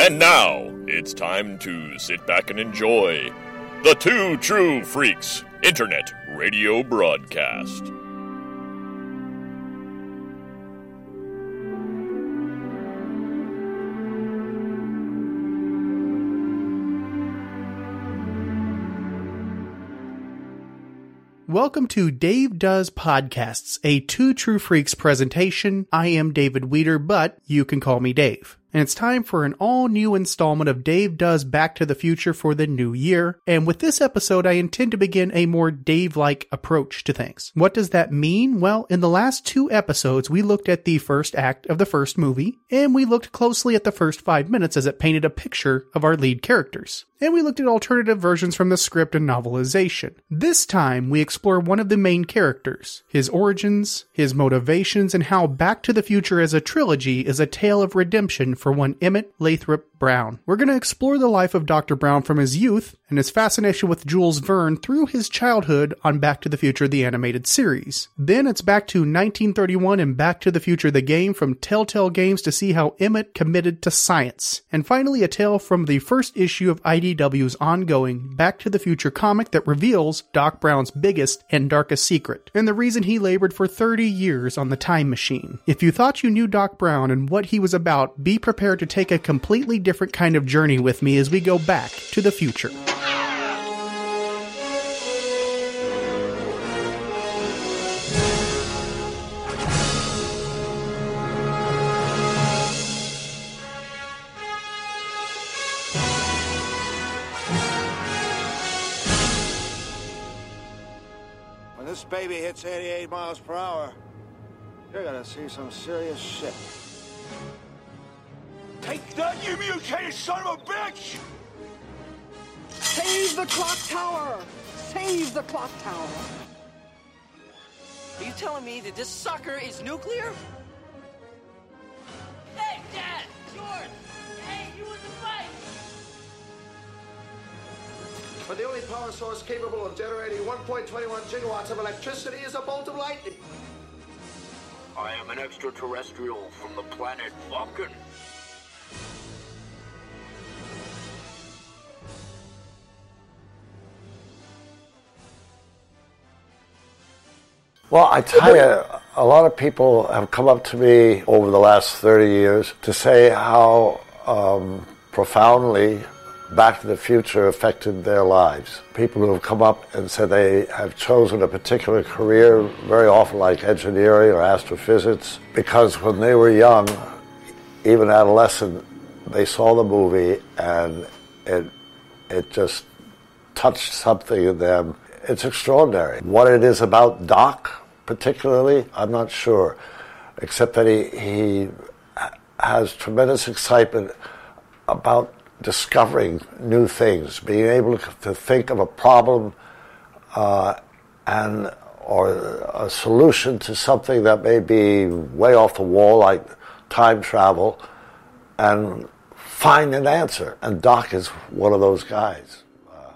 And now, it's time to sit back and enjoy the Two True Freaks Internet Radio Broadcast. Welcome to Dave Does Podcasts, a Two True Freaks presentation. I am David Weeder, but you can call me Dave. And it's time for an all new installment of Dave Does Back to the Future for the new year. And with this episode, I intend to begin a more Dave like approach to things. What does that mean? Well, in the last two episodes, we looked at the first act of the first movie, and we looked closely at the first five minutes as it painted a picture of our lead characters. And we looked at alternative versions from the script and novelization. This time, we explore one of the main characters, his origins, his motivations, and how Back to the Future as a trilogy is a tale of redemption for one Emmett Lathrop Brown. We're going to explore the life of Dr. Brown from his youth and his fascination with Jules Verne through his childhood on Back to the Future the animated series. Then it's back to 1931 and Back to the Future the game from Telltale Games to see how Emmett committed to science. And finally a tale from the first issue of IDW's ongoing Back to the Future comic that reveals Doc Brown's biggest and darkest secret, and the reason he labored for 30 years on the time machine. If you thought you knew Doc Brown and what he was about, be prepared to take a completely different kind of journey with me as we go back to the future. When this baby hits 88 miles per hour, you're gonna see some serious shit. Take that, you mutated son of a bitch! Save the clock tower! Save the clock tower! Are you telling me that this sucker is nuclear? Hey, Dad! George! Hey, you in the fight! But the only power source capable of generating 1.21 gigawatts of electricity is a bolt of lightning. I am an extraterrestrial from the planet Vulcan. Well, I tell you, a lot of people have come up to me over the last 30 years to say how um, profoundly Back to the Future affected their lives. People who have come up and said they have chosen a particular career, very often like engineering or astrophysics, because when they were young, even adolescent, they saw the movie and it, it just touched something in them. It's extraordinary. What it is about Doc, particularly, I'm not sure, except that he, he has tremendous excitement about discovering new things, being able to think of a problem uh, and or a solution to something that may be way off the wall, like time travel, and find an answer. And Doc is one of those guys.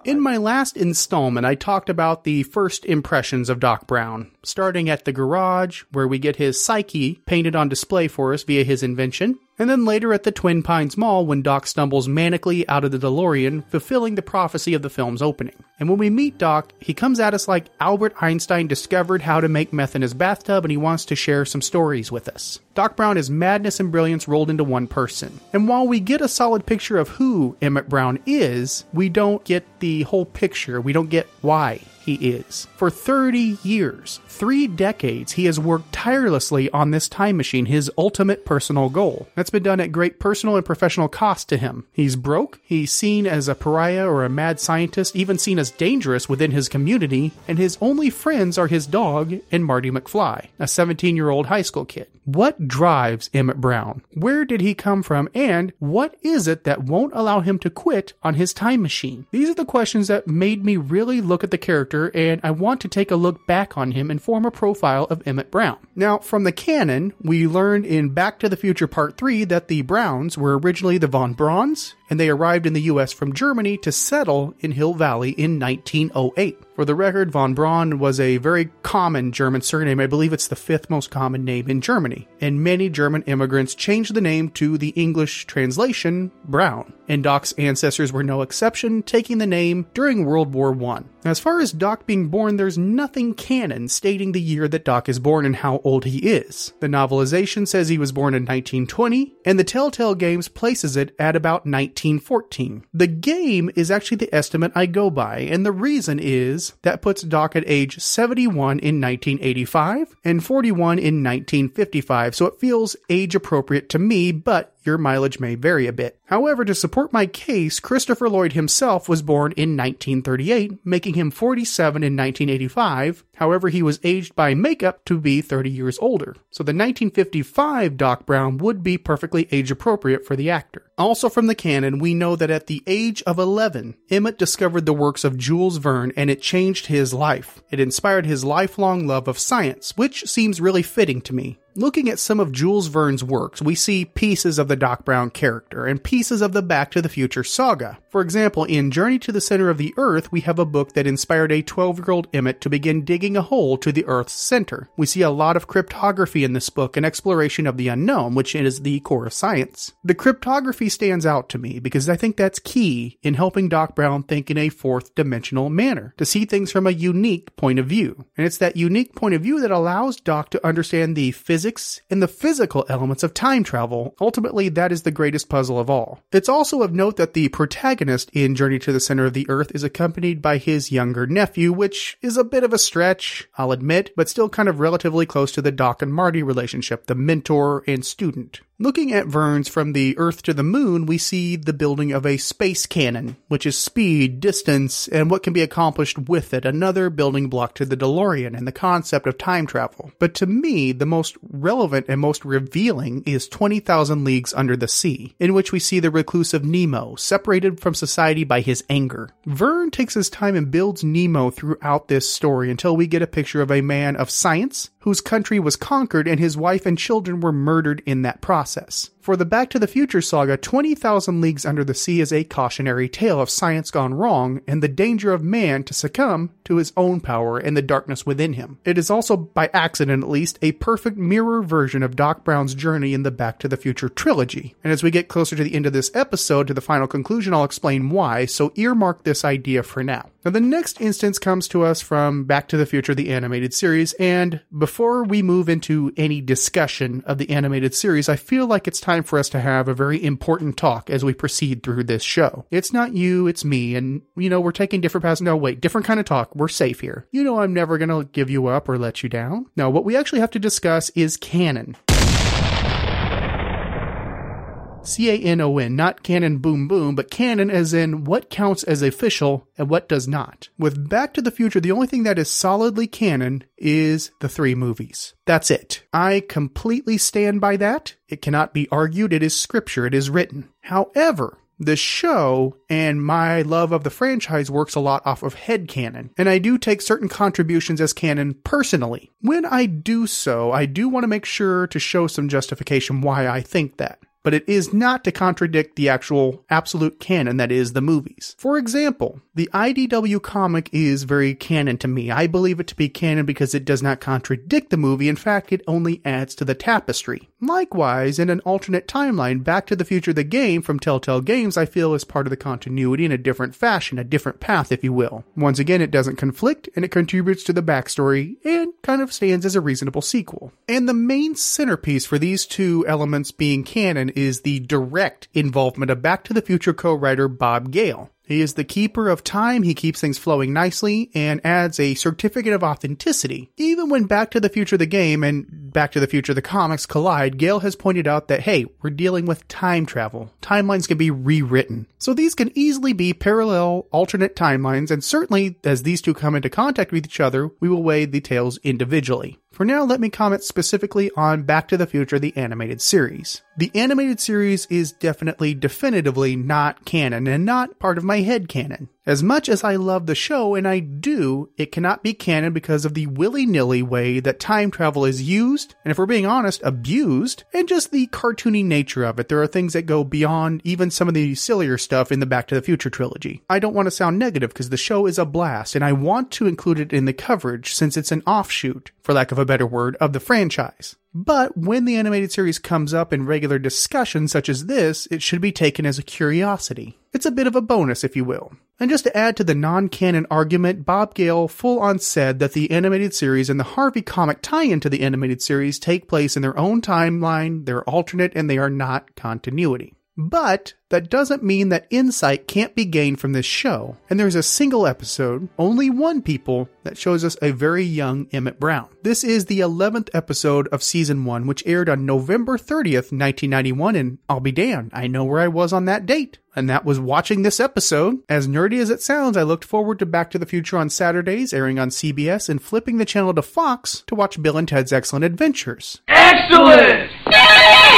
In my last installment, I talked about the first impressions of Doc Brown, starting at the garage, where we get his psyche painted on display for us via his invention, and then later at the Twin Pines Mall when Doc stumbles manically out of the DeLorean, fulfilling the prophecy of the film's opening. And when we meet Doc, he comes at us like Albert Einstein discovered how to make meth in his bathtub and he wants to share some stories with us. Doc Brown is madness and brilliance rolled into one person. And while we get a solid picture of who Emmett Brown is, we don't get the whole picture. We don't get why he is. For 30 years, three decades, he has worked tirelessly on this time machine, his ultimate personal goal. That's been done at great personal and professional cost to him. He's broke, he's seen as a pariah or a mad scientist, even seen as dangerous within his community, and his only friends are his dog and Marty McFly, a 17 year old high school kid. What drives Emmett Brown? Where did he come from? And what is it that won't allow him to quit on his time machine? These are the questions that made me really look at the character, and I want to take a look back on him and form a profile of Emmett Brown. Now, from the canon, we learned in Back to the Future Part 3 that the Browns were originally the Von Brauns, and they arrived in the US from Germany to settle in Hill Valley in 1908. For the record, von Braun was a very common German surname. I believe it's the fifth most common name in Germany. And many German immigrants changed the name to the English translation, Brown. And Doc's ancestors were no exception, taking the name during World War I. As far as Doc being born, there's nothing canon stating the year that Doc is born and how old he is. The novelization says he was born in 1920, and the Telltale Games places it at about 1914. The game is actually the estimate I go by, and the reason is that puts Doc at age 71 in 1985 and 41 in 1955, so it feels age appropriate to me, but your mileage may vary a bit. However, to support my case, Christopher Lloyd himself was born in 1938, making him 47 in 1985. However, he was aged by makeup to be 30 years older. So the 1955 Doc Brown would be perfectly age appropriate for the actor. Also from the canon, we know that at the age of 11, Emmett discovered the works of Jules Verne and it changed his life. It inspired his lifelong love of science, which seems really fitting to me. Looking at some of Jules Verne's works, we see pieces of the Doc Brown character and pieces of the Back to the Future saga. For example, in Journey to the Center of the Earth, we have a book that inspired a 12 year old Emmett to begin digging a hole to the Earth's center. We see a lot of cryptography in this book and exploration of the unknown, which is the core of science. The cryptography stands out to me because I think that's key in helping Doc Brown think in a fourth dimensional manner, to see things from a unique point of view. And it's that unique point of view that allows Doc to understand the physics and the physical elements of time travel. Ultimately, that is the greatest puzzle of all. It's also of note that the protagonist in Journey to the Center of the Earth is accompanied by his younger nephew, which is a bit of a stretch, I'll admit, but still kind of relatively close to the Doc and Marty relationship, the mentor and student. Looking at Verne's from the Earth to the Moon, we see the building of a space cannon, which is speed, distance, and what can be accomplished with it, another building block to the DeLorean and the concept of time travel. But to me, the most relevant and most revealing is 20,000 Leagues Under the Sea, in which we see the reclusive Nemo, separated from society by his anger. Verne takes his time and builds Nemo throughout this story until we get a picture of a man of science, whose country was conquered and his wife and children were murdered in that process process. For the Back to the Future saga, 20,000 Leagues Under the Sea is a cautionary tale of science gone wrong and the danger of man to succumb to his own power and the darkness within him. It is also, by accident at least, a perfect mirror version of Doc Brown's journey in the Back to the Future trilogy. And as we get closer to the end of this episode, to the final conclusion, I'll explain why, so earmark this idea for now. Now, the next instance comes to us from Back to the Future, the animated series, and before we move into any discussion of the animated series, I feel like it's time for us to have a very important talk as we proceed through this show. It's not you, it's me, and, you know, we're taking different paths. No, wait, different kind of talk. We're safe here. You know, I'm never gonna give you up or let you down. Now, what we actually have to discuss is canon. C A N O N, not canon boom boom, but canon as in what counts as official and what does not. With Back to the Future, the only thing that is solidly canon is the three movies. That's it. I completely stand by that. It cannot be argued. It is scripture. It is written. However, the show and my love of the franchise works a lot off of headcanon, and I do take certain contributions as canon personally. When I do so, I do want to make sure to show some justification why I think that but it is not to contradict the actual absolute canon that is the movies. For example, the IDW comic is very canon to me. I believe it to be canon because it does not contradict the movie. In fact, it only adds to the tapestry. Likewise, in an alternate timeline, Back to the Future the game from Telltale Games, I feel is part of the continuity in a different fashion, a different path, if you will. Once again, it doesn't conflict and it contributes to the backstory and kind of stands as a reasonable sequel. And the main centerpiece for these two elements being canon is the direct involvement of Back to the Future co-writer Bob Gale. He is the keeper of time, he keeps things flowing nicely, and adds a certificate of authenticity. Even when Back to the Future of the game and Back to the Future the comics collide, Gale has pointed out that, hey, we're dealing with time travel. Timelines can be rewritten. So these can easily be parallel, alternate timelines, and certainly as these two come into contact with each other, we will weigh the tales individually. For now, let me comment specifically on Back to the Future, the animated series. The animated series is definitely, definitively not canon and not part of my head canon. As much as I love the show, and I do, it cannot be canon because of the willy nilly way that time travel is used, and if we're being honest, abused, and just the cartoony nature of it. There are things that go beyond even some of the sillier stuff in the Back to the Future trilogy. I don't want to sound negative because the show is a blast, and I want to include it in the coverage since it's an offshoot, for lack of a better word, of the franchise. But when the animated series comes up in regular discussion such as this, it should be taken as a curiosity. It's a bit of a bonus, if you will. And just to add to the non-canon argument, Bob Gale full on said that the animated series and the Harvey comic tie-in to the animated series take place in their own timeline, they're alternate, and they are not continuity. But that doesn't mean that insight can't be gained from this show. And there's a single episode, only one people, that shows us a very young Emmett Brown. This is the 11th episode of season 1, which aired on November 30th, 1991, and I'll be damned, I know where I was on that date. And that was watching this episode. As nerdy as it sounds, I looked forward to Back to the Future on Saturdays, airing on CBS, and flipping the channel to Fox to watch Bill and Ted's Excellent Adventures. Excellent!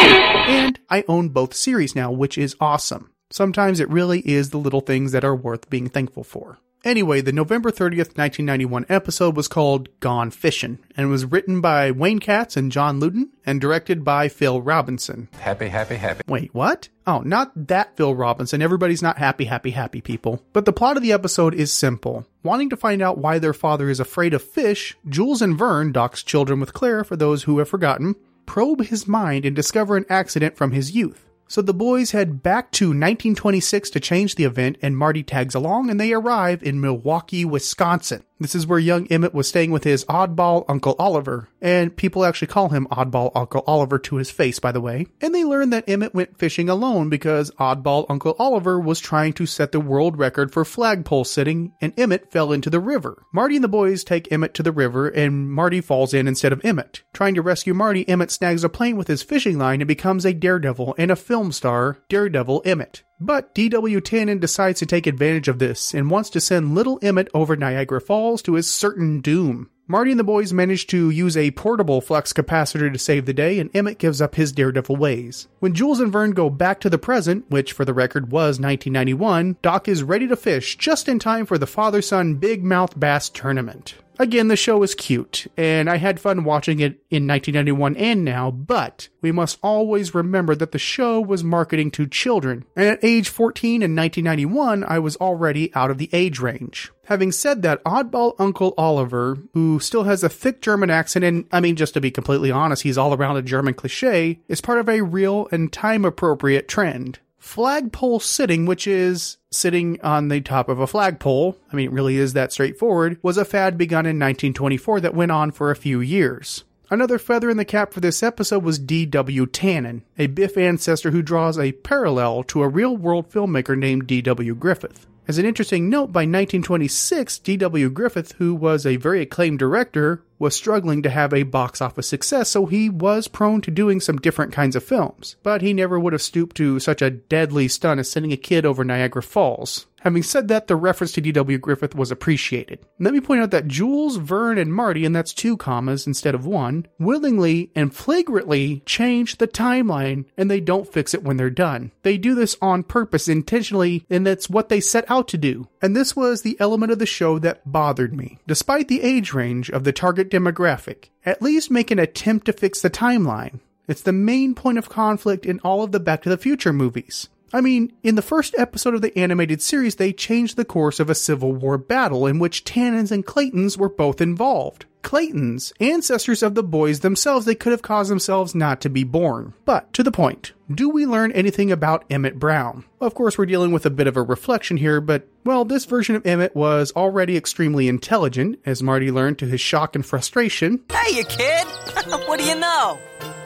And I own both series now, which is awesome. Sometimes it really is the little things that are worth being thankful for. Anyway, the November 30th, 1991 episode was called Gone Fishing and was written by Wayne Katz and John Luden and directed by Phil Robinson. Happy, happy, happy. Wait, what? Oh, not that Phil Robinson. Everybody's not happy, happy, happy people. But the plot of the episode is simple. Wanting to find out why their father is afraid of fish, Jules and Vern, Doc's children with Claire for those who have forgotten, probe his mind and discover an accident from his youth. So the boys head back to 1926 to change the event, and Marty tags along and they arrive in Milwaukee, Wisconsin. This is where young Emmett was staying with his oddball Uncle Oliver, and people actually call him Oddball Uncle Oliver to his face, by the way. And they learn that Emmett went fishing alone because Oddball Uncle Oliver was trying to set the world record for flagpole sitting, and Emmett fell into the river. Marty and the boys take Emmett to the river, and Marty falls in instead of Emmett. Trying to rescue Marty, Emmett snags a plane with his fishing line and becomes a daredevil and a film star, Daredevil Emmett. But DW Tannen decides to take advantage of this and wants to send little Emmett over Niagara Falls to his certain doom. Marty and the boys manage to use a portable flux capacitor to save the day, and Emmett gives up his daredevil ways. When Jules and Vern go back to the present, which for the record was 1991, Doc is ready to fish just in time for the father son big mouth bass tournament. Again, the show is cute, and I had fun watching it in 1991 and now, but we must always remember that the show was marketing to children, and at age 14 in 1991, I was already out of the age range. Having said that, oddball Uncle Oliver, who still has a thick German accent, and I mean, just to be completely honest, he's all around a German cliche, is part of a real and time appropriate trend flagpole sitting, which is sitting on the top of a flagpole, I mean, it really is that straightforward, was a fad begun in 1924 that went on for a few years. Another feather in the cap for this episode was D.W. Tannen, a Biff ancestor who draws a parallel to a real world filmmaker named D.W. Griffith. As an interesting note, by 1926, D.W. Griffith, who was a very acclaimed director, was struggling to have a box office success, so he was prone to doing some different kinds of films. But he never would have stooped to such a deadly stunt as sending a kid over Niagara Falls. Having said that, the reference to D.W. Griffith was appreciated. Let me point out that Jules, Vern, and Marty, and that's two commas instead of one, willingly and flagrantly change the timeline and they don't fix it when they're done. They do this on purpose, intentionally, and that's what they set out to do. And this was the element of the show that bothered me. Despite the age range of the target demographic, at least make an attempt to fix the timeline. It's the main point of conflict in all of the Back to the Future movies. I mean, in the first episode of the animated series, they changed the course of a Civil War battle in which Tannens and Claytons were both involved. Claytons, ancestors of the boys themselves, they could have caused themselves not to be born. But, to the point, do we learn anything about Emmett Brown? Of course, we're dealing with a bit of a reflection here, but, well, this version of Emmett was already extremely intelligent, as Marty learned to his shock and frustration. Hey, you kid! what do you know?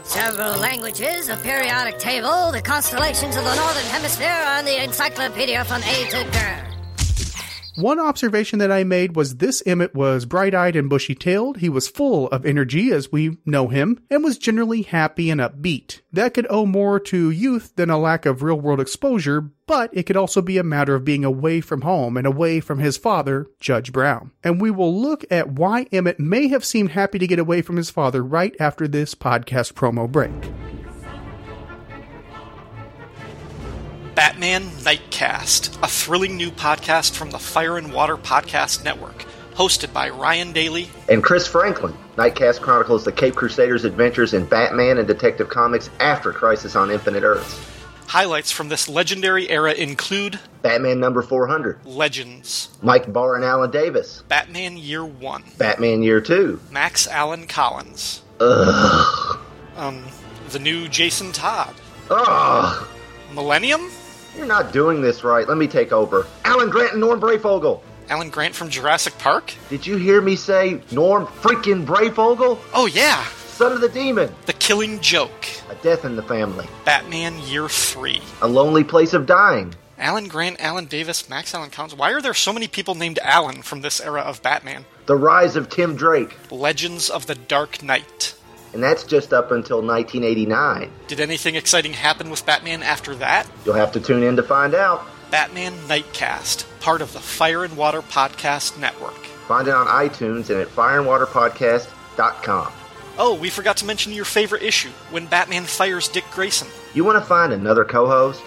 Several languages, a periodic table, the constellations of the Northern Hemisphere, and the encyclopedia from A to G. One observation that I made was this Emmett was bright eyed and bushy tailed. He was full of energy as we know him and was generally happy and upbeat. That could owe more to youth than a lack of real world exposure, but it could also be a matter of being away from home and away from his father, Judge Brown. And we will look at why Emmett may have seemed happy to get away from his father right after this podcast promo break. Batman Nightcast, a thrilling new podcast from the Fire and Water Podcast Network, hosted by Ryan Daly and Chris Franklin. Nightcast chronicles the Cape Crusaders' adventures in Batman and Detective Comics after Crisis on Infinite Earths. Highlights from this legendary era include Batman number 400, Legends, Mike Barr and Alan Davis, Batman Year 1, Batman Year 2, Max Allan Collins, Ugh. um, the new Jason Todd, Ugh. Millennium, You're not doing this right. Let me take over. Alan Grant and Norm Breyfogle. Alan Grant from Jurassic Park. Did you hear me say Norm freaking Breyfogle? Oh, yeah, Son of the Demon. The Killing Joke, A Death in the Family. Batman Year 3. A Lonely Place of Dying. Alan Grant, Alan Davis, Max Allan Collins. Why are there so many people named Alan from this era of Batman? The Rise of Tim Drake. Legends of the Dark Knight. And that's just up until 1989. Did anything exciting happen with Batman after that? You'll have to tune in to find out. Batman Nightcast, part of the Fire and Water Podcast Network. Find it on iTunes and at fireandwaterpodcast.com. Oh, we forgot to mention your favorite issue when Batman fires Dick Grayson. You want to find another co host?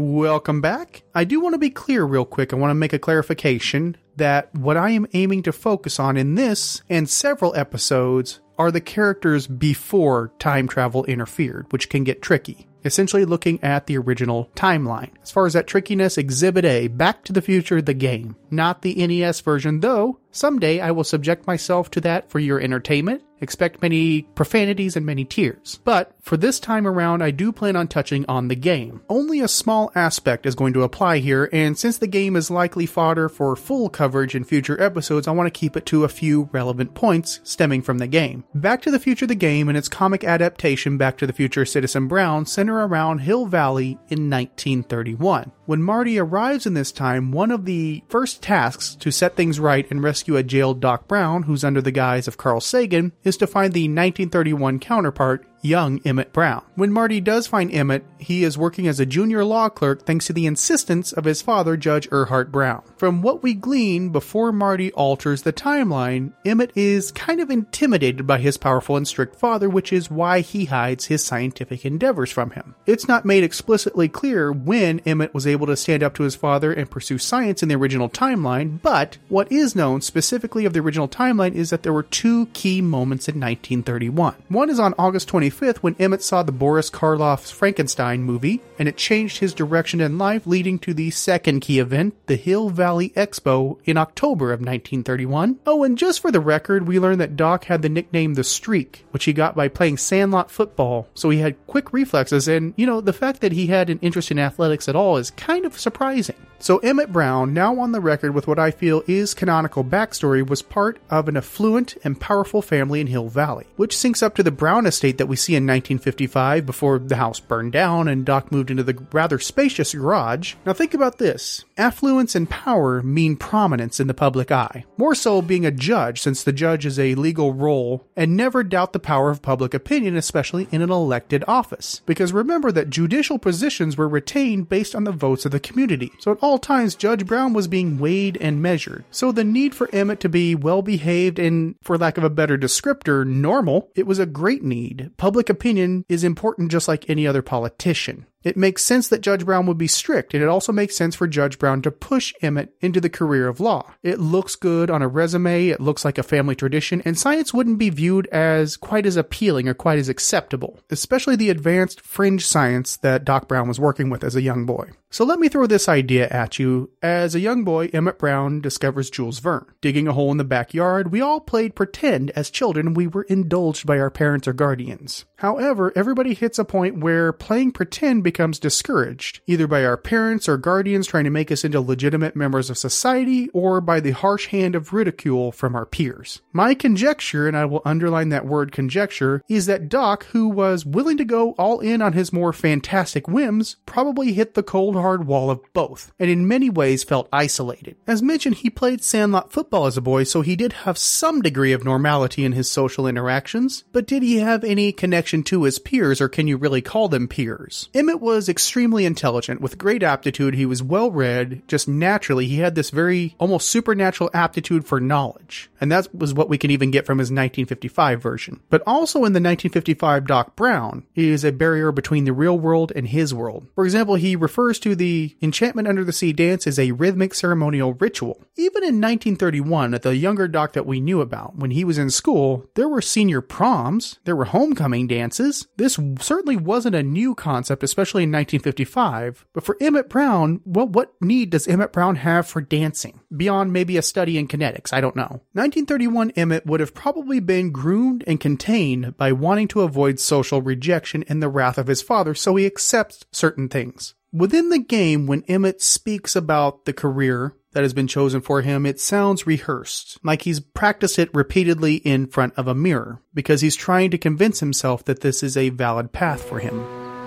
Welcome back. I do want to be clear real quick. I want to make a clarification that what I am aiming to focus on in this and several episodes are the characters before time travel interfered, which can get tricky. Essentially looking at the original timeline. As far as that trickiness, Exhibit A, Back to the Future, the game. Not the NES version, though. Someday I will subject myself to that for your entertainment. Expect many profanities and many tears. But for this time around, I do plan on touching on the game. Only a small aspect is going to apply here, and since the game is likely fodder for full coverage in future episodes, I want to keep it to a few relevant points stemming from the game. Back to the Future the game and its comic adaptation Back to the Future Citizen Brown center around Hill Valley in 1931. When Marty arrives in this time, one of the first tasks to set things right and rescue a jailed Doc Brown, who's under the guise of Carl Sagan, is to find the 1931 counterpart, young Emmett Brown. When Marty does find Emmett, he is working as a junior law clerk thanks to the insistence of his father, Judge Erhardt Brown. From what we glean before Marty alters the timeline, Emmett is kind of intimidated by his powerful and strict father, which is why he hides his scientific endeavors from him. It's not made explicitly clear when Emmett was able to stand up to his father and pursue science in the original timeline, but what is known specifically of the original timeline is that there were two key moments in 1931. One is on August 25th when Emmett saw the Boris Karloff's Frankenstein movie, and it changed his direction in life, leading to the second key event, the Hill Valley Expo, in October of 1931. Oh, and just for the record, we learned that Doc had the nickname The Streak, which he got by playing sandlot football, so he had quick reflexes, and, you know, the fact that he had an interest in athletics at all is kind of surprising. So Emmett Brown, now on the record with what I feel is canonical backstory, was part of an affluent and powerful family in Hill Valley, which syncs up to the Brown estate that we see in 1955 before the house burned down and Doc moved into the rather spacious garage. Now think about this. Affluence and power mean prominence in the public eye. More so being a judge, since the judge is a legal role, and never doubt the power of public opinion, especially in an elected office. Because remember that judicial positions were retained based on the votes of the community. So at all times, Judge Brown was being weighed and measured. So the need for Emmett to be well behaved and, for lack of a better descriptor, normal, it was a great need. Public opinion is important just like any other politician. It makes sense that Judge Brown would be strict, and it also makes sense for Judge Brown to push Emmett into the career of law. It looks good on a resume, it looks like a family tradition, and science wouldn't be viewed as quite as appealing or quite as acceptable, especially the advanced fringe science that Doc Brown was working with as a young boy. So let me throw this idea at you. As a young boy, Emmett Brown discovers Jules Verne. Digging a hole in the backyard, we all played pretend as children we were indulged by our parents or guardians. However, everybody hits a point where playing pretend becomes discouraged, either by our parents or guardians trying to make us into legitimate members of society, or by the harsh hand of ridicule from our peers. My conjecture, and I will underline that word conjecture, is that Doc, who was willing to go all in on his more fantastic whims, probably hit the cold hard wall of both, and in many ways felt isolated. As mentioned, he played sandlot football as a boy, so he did have some degree of normality in his social interactions, but did he have any connection to his peers, or can you really call them peers? Emmett was extremely intelligent, with great aptitude, he was well read, just naturally, he had this very almost supernatural aptitude for knowledge, and that was what we can even get from his 1955 version. But also in the 1955 Doc Brown he is a barrier between the real world and his world. For example, he refers to the Enchantment Under the Sea dance is a rhythmic ceremonial ritual. Even in 1931, at the younger Doc that we knew about, when he was in school, there were senior proms, there were homecoming dances. This certainly wasn't a new concept, especially in 1955. But for Emmett Brown, well, what need does Emmett Brown have for dancing? Beyond maybe a study in kinetics, I don't know. 1931 Emmett would have probably been groomed and contained by wanting to avoid social rejection and the wrath of his father, so he accepts certain things. Within the game, when Emmett speaks about the career that has been chosen for him, it sounds rehearsed, like he's practiced it repeatedly in front of a mirror, because he's trying to convince himself that this is a valid path for him.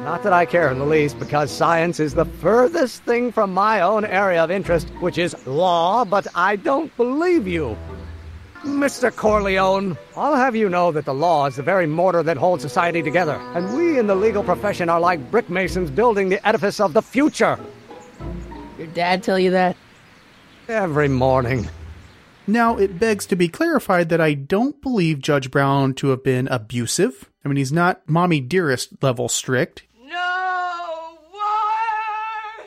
Not that I care in the least, because science is the furthest thing from my own area of interest, which is law, but I don't believe you. Mr. Corleone, I'll have you know that the law is the very mortar that holds society together, and we in the legal profession are like brick masons building the edifice of the future. Your dad tell you that? Every morning. Now, it begs to be clarified that I don't believe Judge Brown to have been abusive. I mean, he's not mommy dearest level strict. No more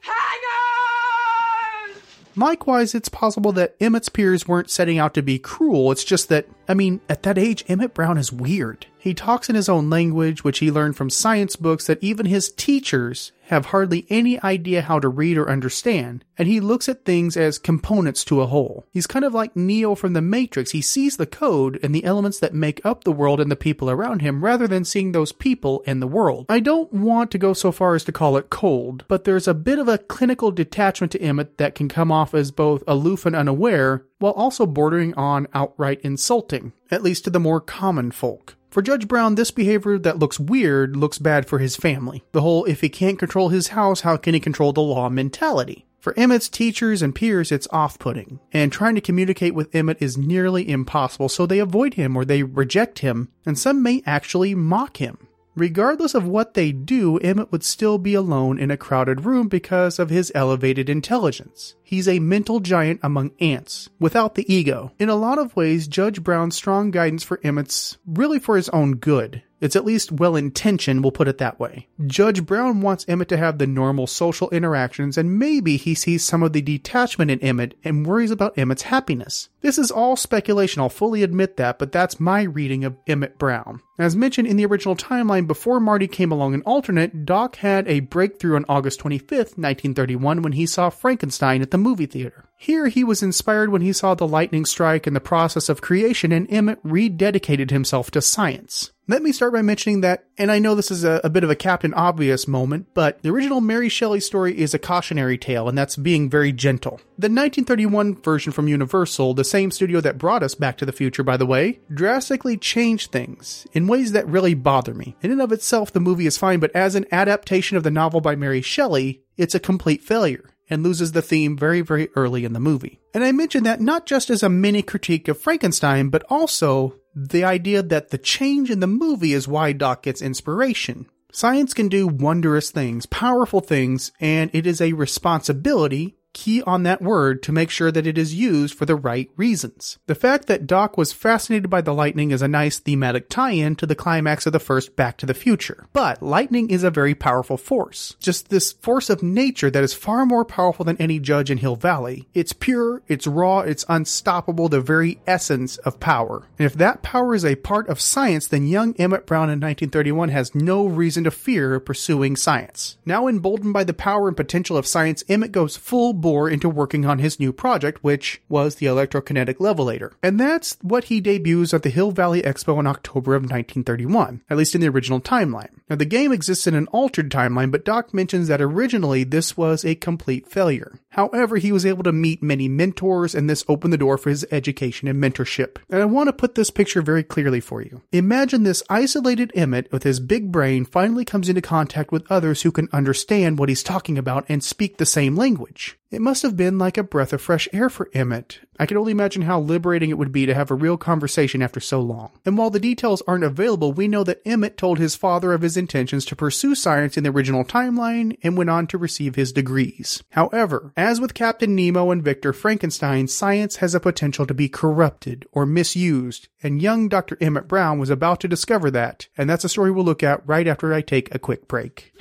hangers! Likewise, it's possible that Emmett's peers weren't setting out to be cruel. It's just that, I mean, at that age, Emmett Brown is weird. He talks in his own language, which he learned from science books that even his teachers have hardly any idea how to read or understand, and he looks at things as components to a whole. He's kind of like Neo from the Matrix. He sees the code and the elements that make up the world and the people around him rather than seeing those people and the world. I don't want to go so far as to call it cold, but there's a bit of a clinical detachment to Emmett that can come off as both aloof and unaware, while also bordering on outright insulting, at least to the more common folk. For Judge Brown, this behavior that looks weird looks bad for his family. The whole if he can't control his house, how can he control the law mentality? For Emmett's teachers and peers, it's off putting, and trying to communicate with Emmett is nearly impossible, so they avoid him or they reject him, and some may actually mock him. Regardless of what they do, Emmett would still be alone in a crowded room because of his elevated intelligence. He's a mental giant among ants, without the ego. In a lot of ways, Judge Brown's strong guidance for Emmett's really for his own good. It's at least well intentioned, we'll put it that way. Judge Brown wants Emmett to have the normal social interactions, and maybe he sees some of the detachment in Emmett and worries about Emmett's happiness. This is all speculation, I'll fully admit that, but that's my reading of Emmett Brown. As mentioned in the original timeline, before Marty came along in alternate, Doc had a breakthrough on August 25th, 1931, when he saw Frankenstein at the movie theater. Here he was inspired when he saw the lightning strike and the process of creation, and Emmett rededicated himself to science. Let me start by mentioning that, and I know this is a, a, bit of a Captain Obvious moment, but the original Mary Shelley story is a cautionary tale, and that's being very gentle. The 1931 version from Universal, the same studio that brought us Back to the Future, by the way, drastically changed things in ways that really bother me. In and of itself, the movie is fine, but as an adaptation of the novel by Mary Shelley, it's a complete failure and loses the theme very, very early in the movie. And I mention that not just as a mini critique of Frankenstein, but also the idea that the change in the movie is why Doc gets inspiration. Science can do wondrous things, powerful things, and it is a responsibility key on that word to make sure that it is used for the right reasons. The fact that Doc was fascinated by the lightning is a nice thematic tie-in to the climax of the first Back to the Future. But lightning is a very powerful force. Just this force of nature that is far more powerful than any judge in Hill Valley. It's pure, it's raw, it's unstoppable, the very essence of power. And if that power is a part of science, then young Emmett Brown in 1931 has no reason to fear pursuing science. Now emboldened by the power and potential of science, Emmett goes full bore into working on his new project, which was the electrokinetic levelator. And that's what he debuts at the Hill Valley Expo in October of 1931, at least in the original timeline. Now, the game exists in an altered timeline, but Doc mentions that originally this was a complete failure. However, he was able to meet many mentors, and this opened the door for his education and mentorship. And I want to put this picture very clearly for you. Imagine this isolated Emmett with his big brain finally comes into contact with others who can understand what he's talking about and speak the same language. It must have been like a breath of fresh air for Emmett. I can only imagine how liberating it would be to have a real conversation after so long. And while the details aren't available, we know that Emmett told his father of his intentions to pursue science in the original timeline and went on to receive his degrees. However, as with Captain Nemo and Victor Frankenstein, science has a potential to be corrupted or misused, and young Dr. Emmett Brown was about to discover that, and that's a story we'll look at right after I take a quick break.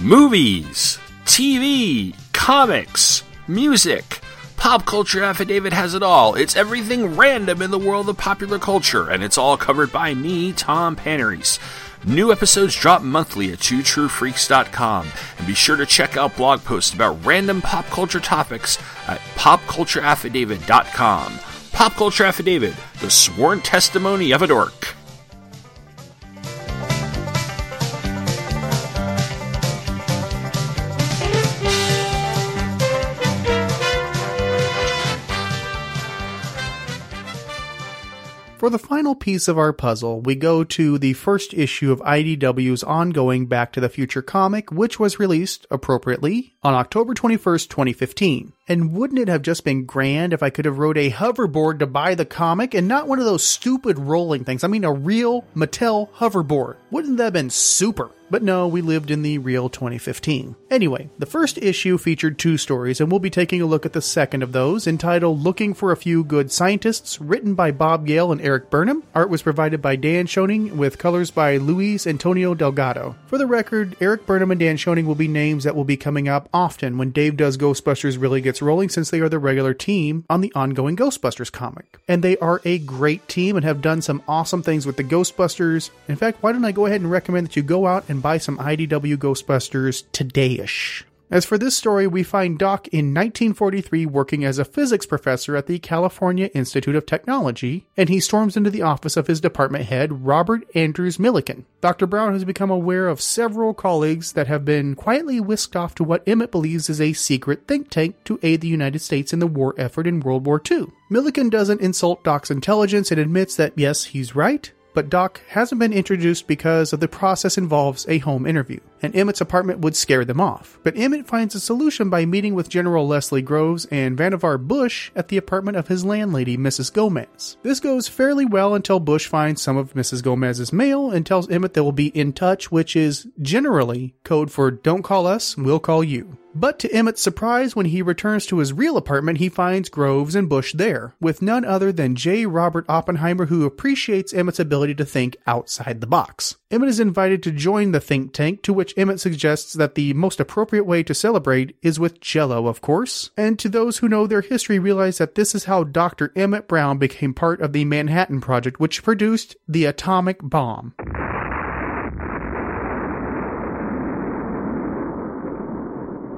Movies, TV, comics, music. Pop Culture Affidavit has it all. It's everything random in the world of popular culture, and it's all covered by me, Tom Panarese. New episodes drop monthly at twotruefreaks.com, and be sure to check out blog posts about random pop culture topics at popcultureaffidavit.com. Pop Culture Affidavit, the sworn testimony of a dork. For the final piece of our puzzle, we go to the first issue of IDW's ongoing Back to the Future comic, which was released, appropriately, on October 21st, 2015. And wouldn't it have just been grand if I could have rode a hoverboard to buy the comic and not one of those stupid rolling things? I mean, a real Mattel hoverboard. Wouldn't that have been super? But no, we lived in the real 2015. Anyway, the first issue featured two stories, and we'll be taking a look at the second of those, entitled Looking for a Few Good Scientists, written by Bob Gale and Erik Burnham. Art was provided by Dan Schoening, with colors by Luis Antonio Delgado. For the record, Erik Burnham and Dan Schoening will be names that will be coming up often when Dave Does Ghostbusters really gets rolling, since they are the regular team on the ongoing Ghostbusters comic. And they are a great team and have done some awesome things with the Ghostbusters. In fact, why don't I go ahead and recommend that you go out and buy some IDW Ghostbusters today-ish. As for this story, we find Doc in 1943 working as a physics professor at the California Institute of Technology, and he storms into the office of his department head, Robert Andrews Millikan. Dr. Brown has become aware of several colleagues that have been quietly whisked off to what Emmett believes is a secret think tank to aid the United States in the war effort in World War II. Millikan doesn't insult Doc's intelligence and admits that yes, he's right, but Doc hasn't been introduced because of the process involves a home interview, and Emmett's apartment would scare them off. But Emmett finds a solution by meeting with General Leslie Groves and Vannevar Bush at the apartment of his landlady, Mrs. Gomez. This goes fairly well until Bush finds some of Mrs. Gomez's mail and tells Emmett they will be in touch, which is generally code for don't call us, we'll call you. But to Emmett's surprise, when he returns to his real apartment, he finds Groves and Bush there, with none other than J. Robert Oppenheimer, who appreciates Emmett's ability to think outside the box. Emmett is invited to join the think tank, to which Emmett suggests that the most appropriate way to celebrate is with jello, of course. And to those who know their history realize that this is how Dr. Emmett Brown became part of the Manhattan Project, which produced the atomic bomb.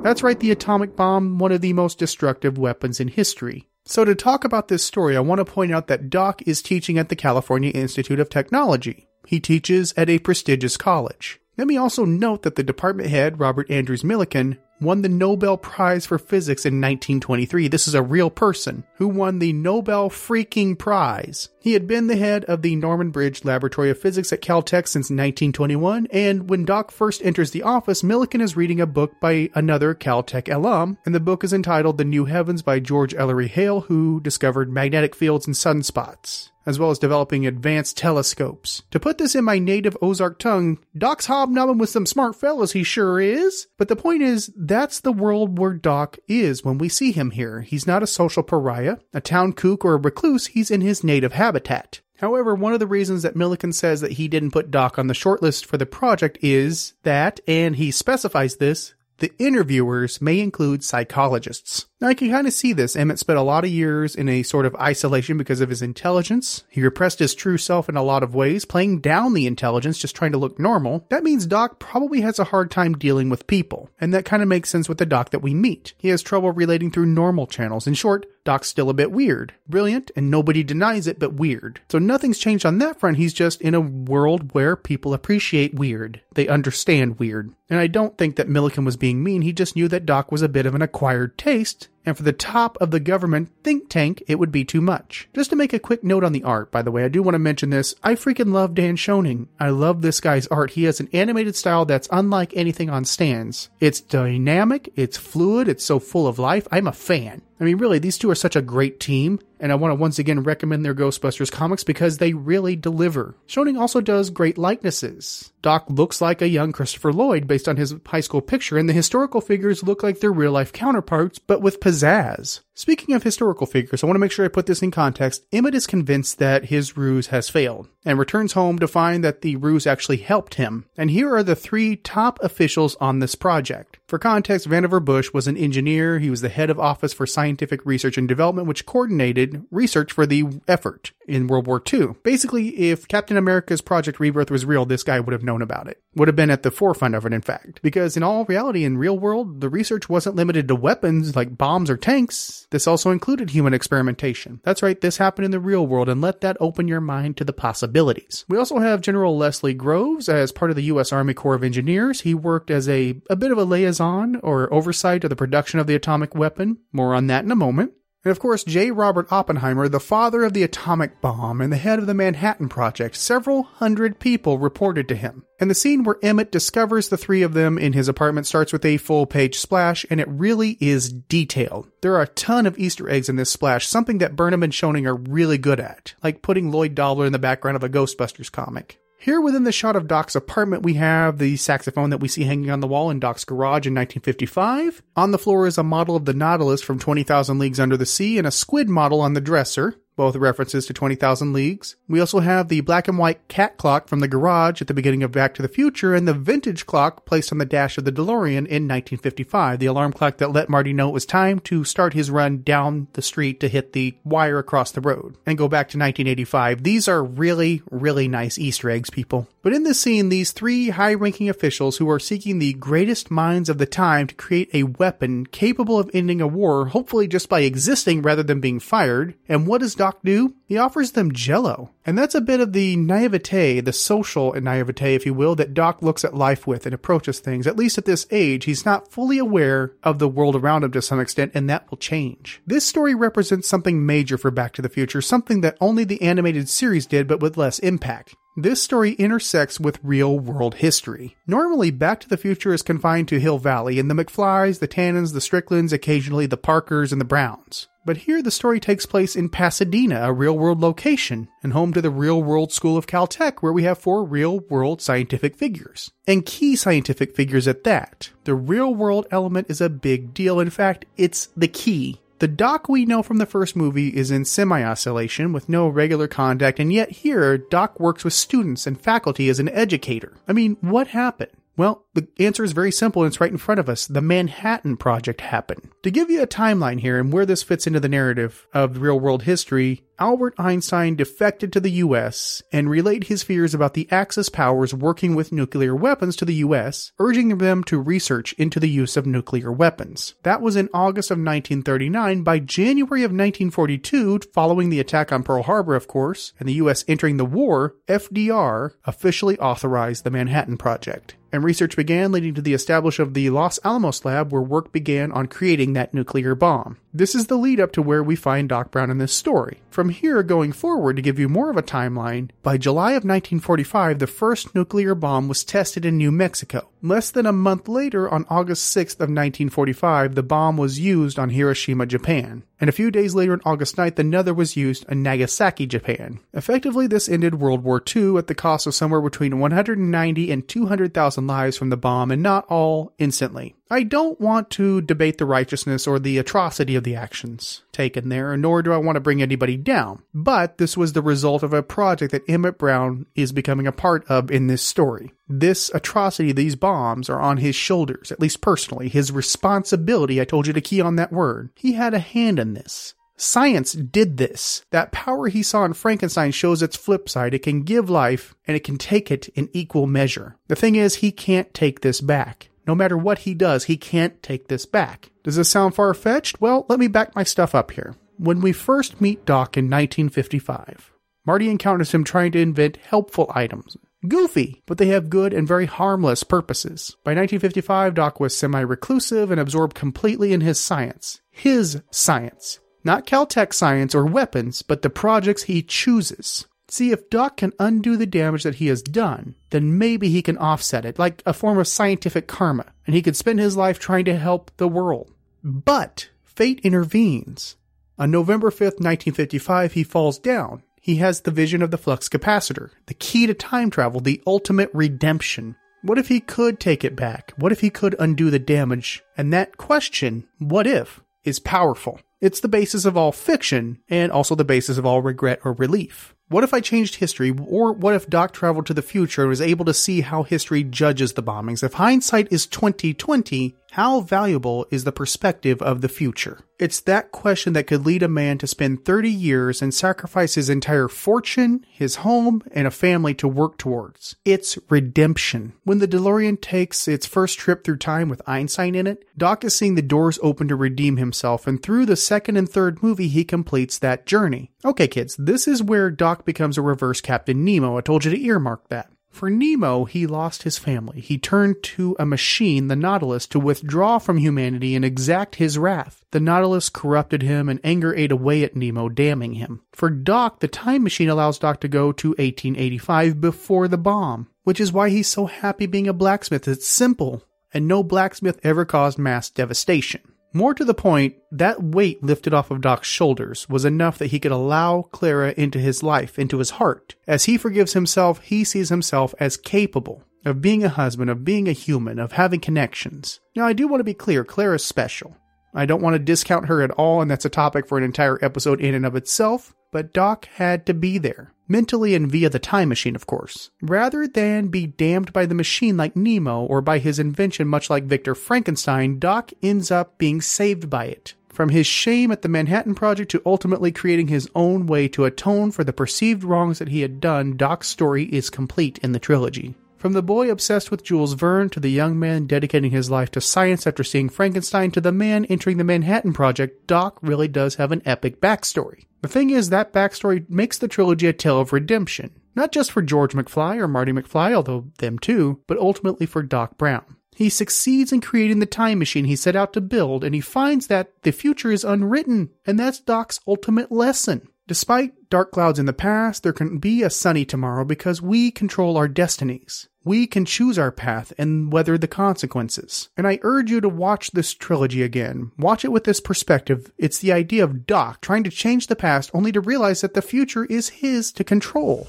That's right, the atomic bomb, one of the most destructive weapons in history. So, to talk about this story, I want to point out that Doc is teaching at the California Institute of Technology. He teaches at a prestigious college. Let me also note that the department head, Robert Andrews Millikan, won the Nobel Prize for Physics in 1923. This is a real person who won the Nobel freaking prize. He had been the head of the Norman Bridge Laboratory of Physics at Caltech since 1921, and when Doc first enters the office, Millikan is reading a book by another Caltech alum, and the book is entitled The New Heavens by George Ellery Hale, who discovered magnetic fields and sunspots as well as developing advanced telescopes. To put this in my native Ozark tongue, Doc's hobnobbing with some smart fellows, he sure is. But the point is, that's the world where Doc is when we see him here. He's not a social pariah, a town kook, or a recluse, he's in his native habitat. However, one of the reasons that Millikan says that he didn't put Doc on the shortlist for the project is that, and he specifies this, the interviewers may include psychologists. Now, I can kind of see this. Emmett spent a lot of years in a sort of isolation because of his intelligence. He repressed his true self in a lot of ways, playing down the intelligence, just trying to look normal. That means Doc probably has a hard time dealing with people. And that kind of makes sense with the Doc that we meet. He has trouble relating through normal channels. In short, Doc's still a bit weird. Brilliant, and nobody denies it, but weird. So nothing's changed on that front. He's just in a world where people appreciate weird. They understand weird. And I don't think that Millikan was being mean. He just knew that Doc was a bit of an acquired taste. And for the top of the government think tank, it would be too much. Just to make a quick note on the art, by the way, I do want to mention this. I freaking love Dan Schoening. I love this guy's art. He has an animated style that's unlike anything on stands. It's dynamic, it's fluid, it's so full of life. I'm a fan. I mean, really, these two are such a great team, and I want to once again recommend their Ghostbusters comics because they really deliver. Schoening also does great likenesses. Doc looks like a young Christopher Lloyd based on his high school picture, and the historical figures look like their real life counterparts, but with pizzazz. Speaking of historical figures, I want to make sure I put this in context. Emmett is convinced that his ruse has failed and returns home to find that the ruse actually helped him. And here are the three top officials on this project. For context, Vannevar Bush was an engineer. He was the head of Office for Scientific Research and Development, which coordinated research for the effort in World War II. Basically, if Captain America's Project Rebirth was real, this guy would have known about it. Would have been at the forefront of it, in fact. Because in all reality, in real world, the research wasn't limited to weapons like bombs or tanks. This also included human experimentation. That's right, this happened in the real world, and let that open your mind to the possibilities. We also have General Leslie Groves as part of the U.S. Army Corps of Engineers. He worked as a, a bit of a liaison or oversight of the production of the atomic weapon. More on that in a moment. And of course, J. Robert Oppenheimer, the father of the atomic bomb and the head of the Manhattan Project, several hundred people reported to him. And the scene where Emmett discovers the three of them in his apartment starts with a full page splash, and it really is detailed. There are a ton of Easter eggs in this splash, something that Burnham and Schoening are really good at, like putting Lloyd Dobler in the background of a Ghostbusters comic. Here within the shot of Doc's apartment, we have the saxophone that we see hanging on the wall in Doc's garage in 1955. On the floor is a model of the Nautilus from 20,000 Leagues Under the Sea and a squid model on the dresser both references to 20,000 Leagues. We also have the black and white cat clock from the garage at the beginning of Back to the Future and the vintage clock placed on the dash of the DeLorean in 1955, the alarm clock that let Marty know it was time to start his run down the street to hit the wire across the road and go back to 1985. These are really, really nice Easter eggs, people. But in this scene, these three high ranking officials who are seeking the greatest minds of the time to create a weapon capable of ending a war, hopefully just by existing rather than being fired. And what does Doc do? He offers them jello. And that's a bit of the naivete, the social naivete, if you will, that Doc looks at life with and approaches things. At least at this age, he's not fully aware of the world around him to some extent, and that will change. This story represents something major for Back to the Future, something that only the animated series did, but with less impact. This story intersects with real world history. Normally, Back to the Future is confined to Hill Valley and the McFlys, the Tannens, the Stricklands, occasionally the Parkers, and the Browns. But here the story takes place in Pasadena, a real world location, and home to the Real World School of Caltech, where we have four real world scientific figures. And key scientific figures at that. The real world element is a big deal. In fact, it's the key. The Doc we know from the first movie is in semi oscillation with no regular contact, and yet here, Doc works with students and faculty as an educator. I mean, what happened? Well, the answer is very simple and it's right in front of us. The Manhattan Project happened. To give you a timeline here and where this fits into the narrative of real world history, Albert Einstein defected to the US and relayed his fears about the Axis powers working with nuclear weapons to the US, urging them to research into the use of nuclear weapons. That was in August of 1939. By January of 1942, following the attack on Pearl Harbor, of course, and the US entering the war, FDR officially authorized the Manhattan Project and research began leading to the establishment of the Los Alamos lab where work began on creating that nuclear bomb. This is the lead up to where we find Doc Brown in this story. From here going forward, to give you more of a timeline, by July of 1945, the first nuclear bomb was tested in New Mexico. Less than a month later, on August 6th of 1945, the bomb was used on Hiroshima, Japan. And a few days later, on August 9th, another was used on Nagasaki, Japan. Effectively, this ended World War II at the cost of somewhere between 190 and 200,000 lives from the bomb, and not all instantly. I don't want to debate the righteousness or the atrocity of the actions taken there, nor do I want to bring anybody down. But this was the result of a project that Emmett Brown is becoming a part of in this story. This atrocity, these bombs, are on his shoulders, at least personally. His responsibility, I told you to key on that word. He had a hand in this. Science did this. That power he saw in Frankenstein shows its flip side. It can give life and it can take it in equal measure. The thing is, he can't take this back. No matter what he does, he can't take this back. Does this sound far fetched? Well, let me back my stuff up here. When we first meet Doc in 1955, Marty encounters him trying to invent helpful items. Goofy, but they have good and very harmless purposes. By 1955, Doc was semi reclusive and absorbed completely in his science. His science. Not Caltech science or weapons, but the projects he chooses. See, if Doc can undo the damage that he has done, then maybe he can offset it, like a form of scientific karma, and he could spend his life trying to help the world. But fate intervenes. On November 5th, 1955, he falls down. He has the vision of the flux capacitor, the key to time travel, the ultimate redemption. What if he could take it back? What if he could undo the damage? And that question, what if, is powerful. It's the basis of all fiction and also the basis of all regret or relief. What if I changed history, or what if Doc traveled to the future and was able to see how history judges the bombings? If hindsight is 2020, how valuable is the perspective of the future? It's that question that could lead a man to spend 30 years and sacrifice his entire fortune, his home, and a family to work towards. It's redemption. When the DeLorean takes its first trip through time with Einstein in it, Doc is seeing the doors open to redeem himself, and through the second and third movie, he completes that journey. Okay, kids, this is where Doc becomes a reverse Captain Nemo. I told you to earmark that. For Nemo, he lost his family. He turned to a machine, the Nautilus, to withdraw from humanity and exact his wrath. The Nautilus corrupted him, and anger ate away at Nemo, damning him. For Doc, the time machine allows Doc to go to 1885 before the bomb, which is why he's so happy being a blacksmith. It's simple, and no blacksmith ever caused mass devastation. More to the point, that weight lifted off of Doc's shoulders was enough that he could allow Clara into his life, into his heart. As he forgives himself, he sees himself as capable of being a husband, of being a human, of having connections. Now, I do want to be clear Clara's special. I don't want to discount her at all, and that's a topic for an entire episode in and of itself, but Doc had to be there. Mentally and via the time machine, of course. Rather than be damned by the machine like Nemo or by his invention, much like Victor Frankenstein, Doc ends up being saved by it. From his shame at the Manhattan Project to ultimately creating his own way to atone for the perceived wrongs that he had done, Doc's story is complete in the trilogy. From the boy obsessed with Jules Verne to the young man dedicating his life to science after seeing Frankenstein to the man entering the Manhattan Project, Doc really does have an epic backstory. The thing is, that backstory makes the trilogy a tale of redemption. Not just for George McFly or Marty McFly, although them too, but ultimately for Doc Brown. He succeeds in creating the time machine he set out to build, and he finds that the future is unwritten, and that's Doc's ultimate lesson. Despite dark clouds in the past, there can be a sunny tomorrow because we control our destinies. We can choose our path and weather the consequences. And I urge you to watch this trilogy again. Watch it with this perspective. It's the idea of Doc trying to change the past only to realize that the future is his to control.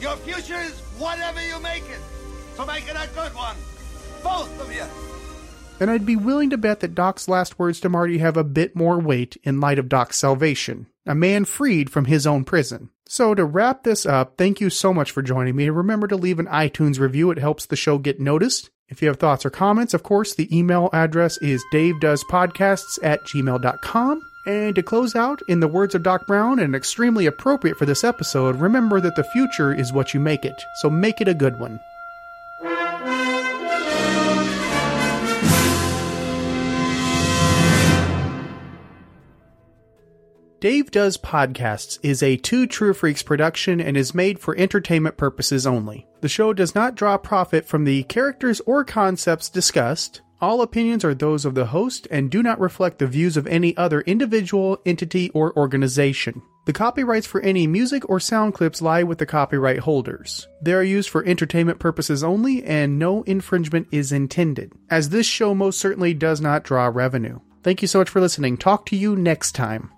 Your future is whatever you make it. So make it a good one. Both of you. And I'd be willing to bet that Doc's last words to Marty have a bit more weight in light of Doc's salvation, a man freed from his own prison. So to wrap this up, thank you so much for joining me. Remember to leave an iTunes review. It helps the show get noticed. If you have thoughts or comments, of course, the email address is davedoespodcasts at gmail.com. And to close out, in the words of Doc Brown, and extremely appropriate for this episode, remember that the future is what you make it. So make it a good one. Dave Does Podcasts is a Two True Freaks production and is made for entertainment purposes only. The show does not draw profit from the characters or concepts discussed. All opinions are those of the host and do not reflect the views of any other individual, entity, or organization. The copyrights for any music or sound clips lie with the copyright holders. They are used for entertainment purposes only and no infringement is intended, as this show most certainly does not draw revenue. Thank you so much for listening. Talk to you next time.